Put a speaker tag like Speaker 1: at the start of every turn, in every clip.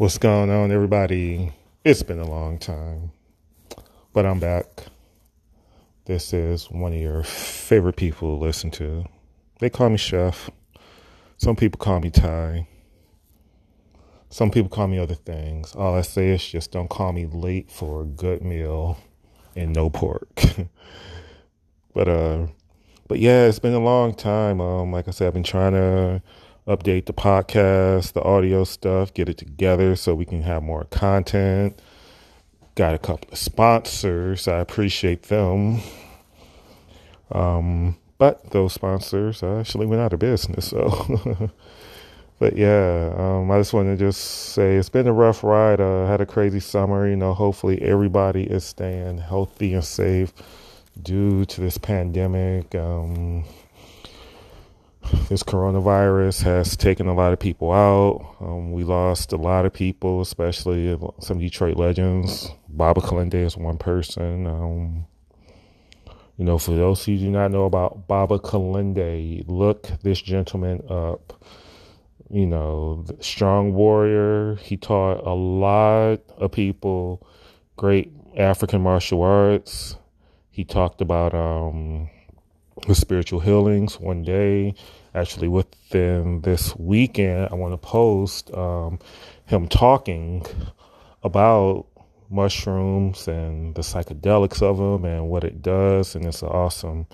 Speaker 1: What's going on, everybody? It's been a long time, but I'm back. This is one of your favorite people to listen to. They call me Chef. Some people call me Ty. Some people call me other things. All I say is just don't call me late for a good meal and no pork. but uh but yeah, it's been a long time. Um like I said, I've been trying to update the podcast, the audio stuff, get it together so we can have more content. Got a couple of sponsors. I appreciate them. Um, but those sponsors actually went out of business. So, but yeah, um, I just want to just say it's been a rough ride. Uh, had a crazy summer. You know, hopefully everybody is staying healthy and safe due to this pandemic. Um, this coronavirus has taken a lot of people out. Um, we lost a lot of people, especially some Detroit legends. Baba Kalende is one person. Um, you know, for those who do not know about Baba Kalende, look this gentleman up. You know, strong warrior. He taught a lot of people great African martial arts. He talked about um, the spiritual healings one day actually within this weekend, I want to post um, him talking about mushrooms and the psychedelics of them and what it does, and it's awesome,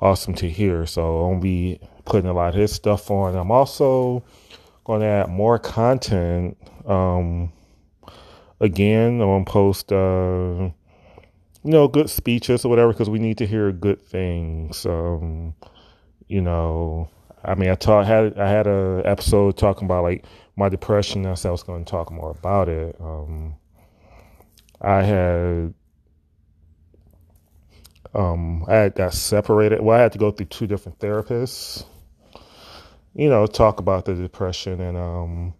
Speaker 1: awesome to hear. So I'm gonna be putting a lot of his stuff on. I'm also going to add more content. Um, again, I'm gonna post. Uh, you know, good speeches or whatever, because we need to hear good things. Um, you know, I mean, I taught had I had a episode talking about like my depression. I said I was going to talk more about it. Um, I had um, I had got separated. Well, I had to go through two different therapists. You know, talk about the depression and um,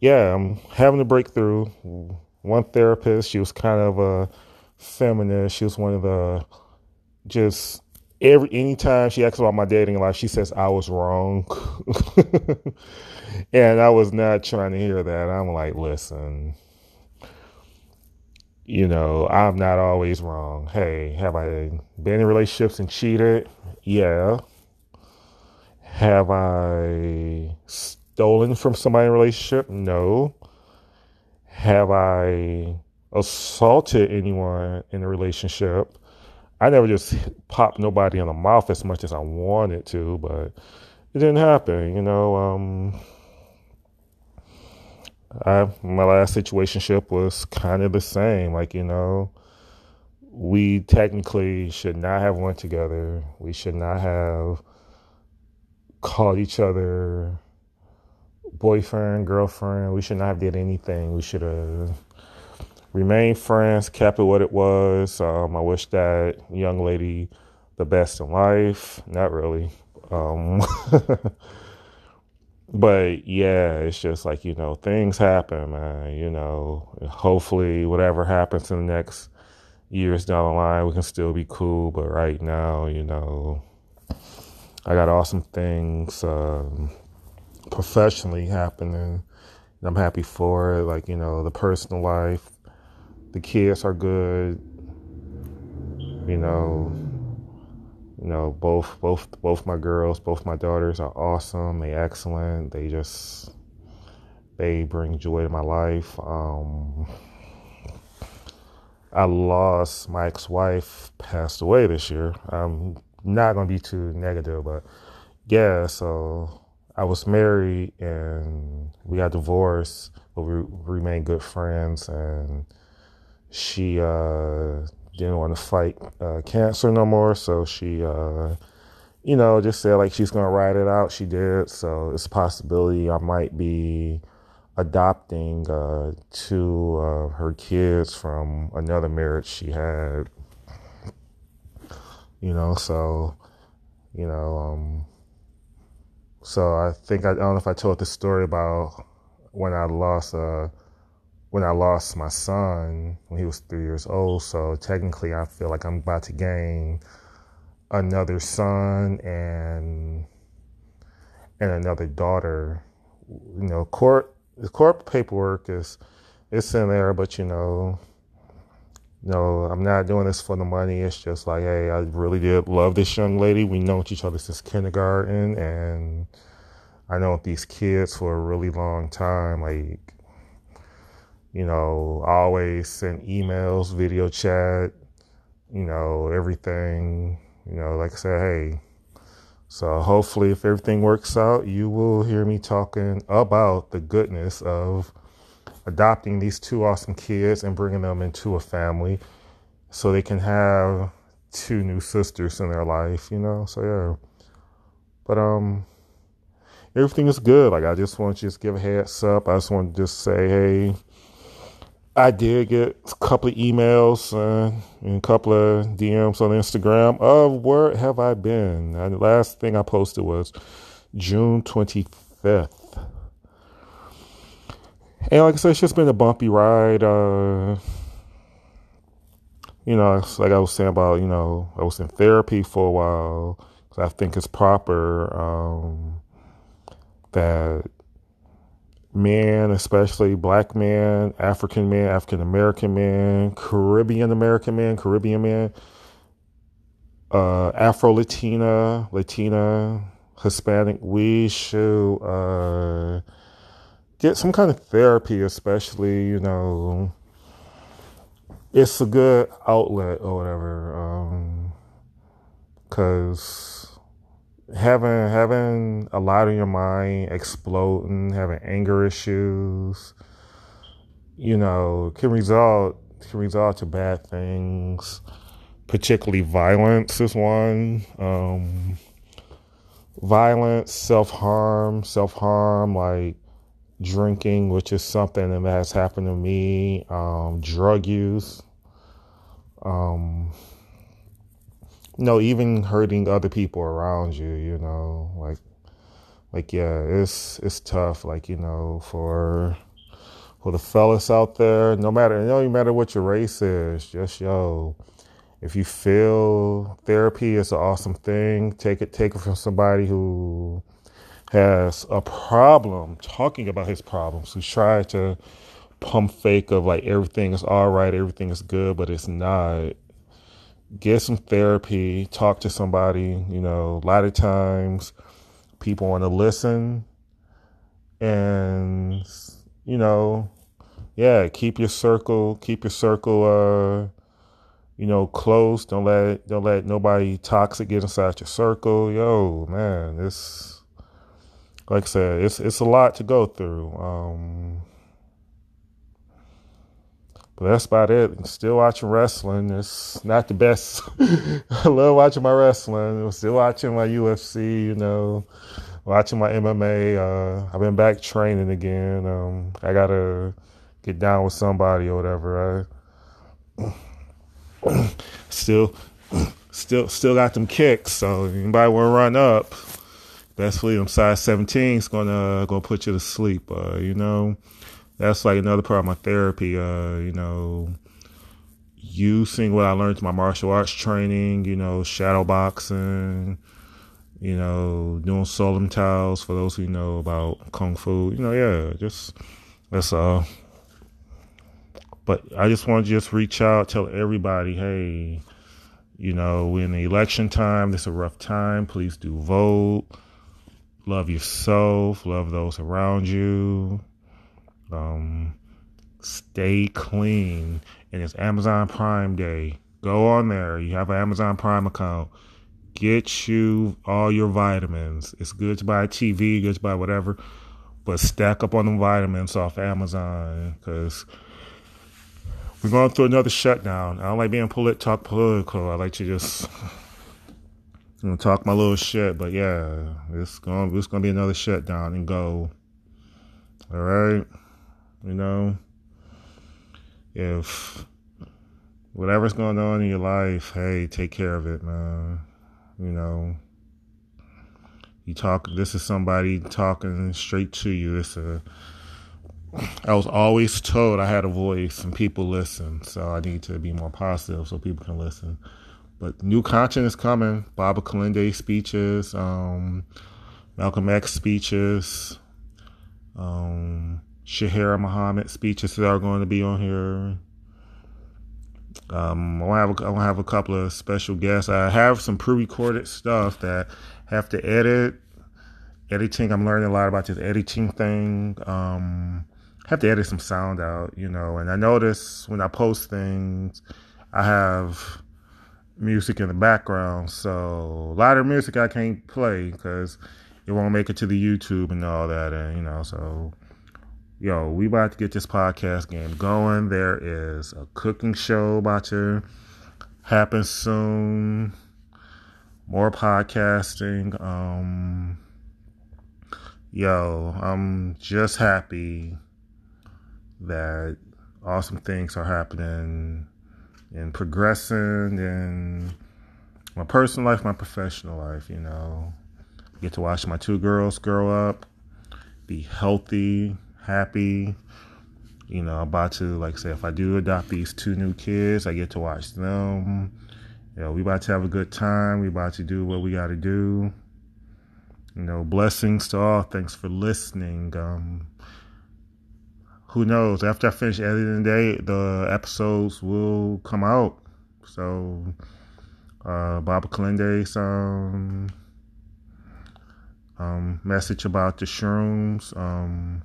Speaker 1: yeah, I'm having a breakthrough. One therapist, she was kind of a feminist. She was one of the just every anytime she asks about my dating life, she says I was wrong. and I was not trying to hear that. I'm like, listen, you know, I'm not always wrong. Hey, have I been in relationships and cheated? Yeah. Have I stolen from somebody in a relationship? No. Have I assaulted anyone in a relationship? I never just popped nobody in the mouth as much as I wanted to, but it didn't happen. You know, um, I my last situationship was kind of the same. Like you know, we technically should not have went together. We should not have called each other boyfriend, girlfriend. We should not have did anything. We should have remain friends, kept it what it was. Um, I wish that young lady the best in life. Not really. Um, but yeah, it's just like, you know, things happen, man. You know, hopefully, whatever happens in the next years down the line, we can still be cool. But right now, you know, I got awesome things um, professionally happening. I'm happy for it. Like, you know, the personal life, the kids are good. You know, you know, both both both my girls, both my daughters are awesome. They excellent. They just they bring joy to my life. Um, I lost my ex-wife passed away this year. I'm not gonna be too negative, but yeah. So I was married and we got divorced, but we remained good friends and she uh, didn't want to fight uh, cancer no more, so she, uh, you know, just said like she's gonna ride it out. She did, so it's a possibility I might be adopting uh, two of her kids from another marriage she had. You know, so you know, um, so I think I, I don't know if I told the story about when I lost uh, when I lost my son when he was three years old. So technically, I feel like I'm about to gain another son and and another daughter. You know, court the corporate paperwork is it's in there, but you know, no, I'm not doing this for the money. It's just like, hey, I really did love this young lady. We know each other since kindergarten, and I know these kids for a really long time. Like, you know, always send emails, video chat, you know, everything. You know, like I said, hey. So hopefully, if everything works out, you will hear me talking about the goodness of adopting these two awesome kids and bringing them into a family so they can have two new sisters in their life, you know? So, yeah. But, um, everything is good. Like, I just want to just give a heads up. I just want to just say, hey, I did get a couple of emails uh, and a couple of DMs on Instagram of where have I been? And the last thing I posted was June 25th. And like I said, it's just been a bumpy ride. Uh, you know, like I was saying about, you know, I was in therapy for a while because I think it's proper um, that men, especially black men, African men, African American men, Caribbean American men, Caribbean men, uh, Afro Latina, Latina, Hispanic, we should. Uh, get some kind of therapy, especially, you know, it's a good outlet or whatever. Um, cause having, having a lot in your mind exploding, having anger issues, you know, can result, can result to bad things, particularly violence is one. Um, violence, self harm, self harm, like, drinking, which is something that has happened to me, um, drug use, um, you know, even hurting other people around you, you know, like, like, yeah, it's, it's tough, like, you know, for, for the fellas out there, no matter, no matter what your race is, just, yo, if you feel therapy is an awesome thing, take it, take it from somebody who, has a problem talking about his problems, who's tried to pump fake of like everything is all right, everything is good, but it's not. Get some therapy, talk to somebody. You know, a lot of times people want to listen and, you know, yeah, keep your circle, keep your circle, uh, you know, close. Don't let, don't let nobody toxic get inside your circle. Yo, man, it's, like I said, it's it's a lot to go through. Um, but that's about it. Still watching wrestling. It's not the best. I love watching my wrestling. I'm still watching my UFC. You know, watching my MMA. Uh, I've been back training again. Um, I gotta get down with somebody or whatever. I still, still, still got them kicks. So anybody want to run up? Best Freedom size 17 is gonna gonna put you to sleep. Uh, you know, that's like another part of my therapy. Uh, you know, using what I learned in my martial arts training. You know, shadow boxing. You know, doing Siu Lim Taos for those who know about kung fu. You know, yeah, just that's all. But I just want to just reach out, tell everybody, hey, you know, in the election time, this is a rough time. Please do vote love yourself, love those around you. Um, stay clean. And it's Amazon Prime Day. Go on there. You have an Amazon Prime account. Get you all your vitamins. It's good to buy a TV, good to buy whatever, but stack up on the vitamins off Amazon because we're going through another shutdown. I don't like being polit- talk political. I like to just I'm gonna talk my little shit, but yeah, it's gonna it's gonna be another shutdown and go. All right, you know, if whatever's going on in your life, hey, take care of it, man. You know, you talk. This is somebody talking straight to you. It's a. I was always told I had a voice and people listen, so I need to be more positive so people can listen. But new content is coming. Baba Kalende speeches, um, Malcolm X speeches, um, Shahara Muhammad speeches that are going to be on here. Um, I have a, I have a couple of special guests. I have some pre-recorded stuff that have to edit. Editing, I'm learning a lot about this editing thing. Um, have to edit some sound out, you know. And I notice when I post things, I have music in the background. So a lot of music I can't play because it won't make it to the YouTube and all that. And, you know, so yo, we about to get this podcast game going. There is a cooking show about to happen soon. More podcasting. Um, yo, I'm just happy that awesome things are happening and progressing in my personal life, my professional life, you know. Get to watch my two girls grow up, be healthy, happy. You know, about to like say if I do adopt these two new kids, I get to watch them. You know, we about to have a good time. We about to do what we got to do. You know, blessings to all. Thanks for listening. Um, who knows? After I finish editing today, the episodes will come out. So, uh, Baba Kalende's um, um, message about the shrooms. Um,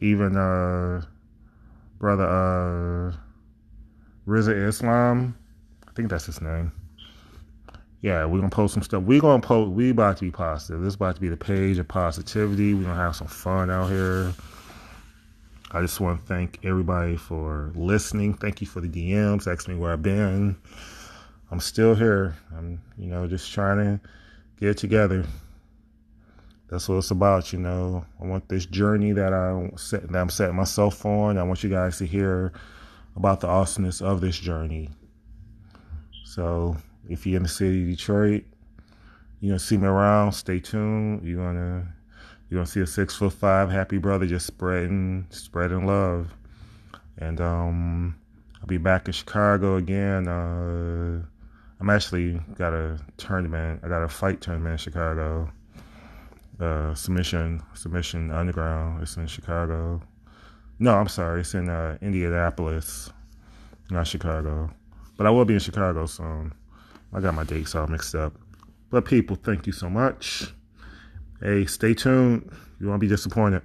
Speaker 1: even uh, brother uh, Rizza Islam, I think that's his name. Yeah, we're gonna post some stuff. We're gonna post. We about to be positive. This is about to be the page of positivity. We're gonna have some fun out here. I just want to thank everybody for listening. Thank you for the DMs, asking me where I've been. I'm still here. I'm, you know, just trying to get together that's what it's about, you know. I want this journey that I set that I'm setting myself on. I want you guys to hear about the awesomeness of this journey. So if you're in the city of Detroit, you're gonna see me around, stay tuned. You're gonna you're gonna see a six foot five happy brother just spreading spreading love. And um I'll be back in Chicago again. Uh I'm actually got a tournament. I got a fight tournament in Chicago uh, submission submission underground. It's in Chicago. No, I'm sorry. It's in uh, Indianapolis, not Chicago. But I will be in Chicago soon. I got my dates all mixed up. But people, thank you so much. Hey, stay tuned. You won't be disappointed.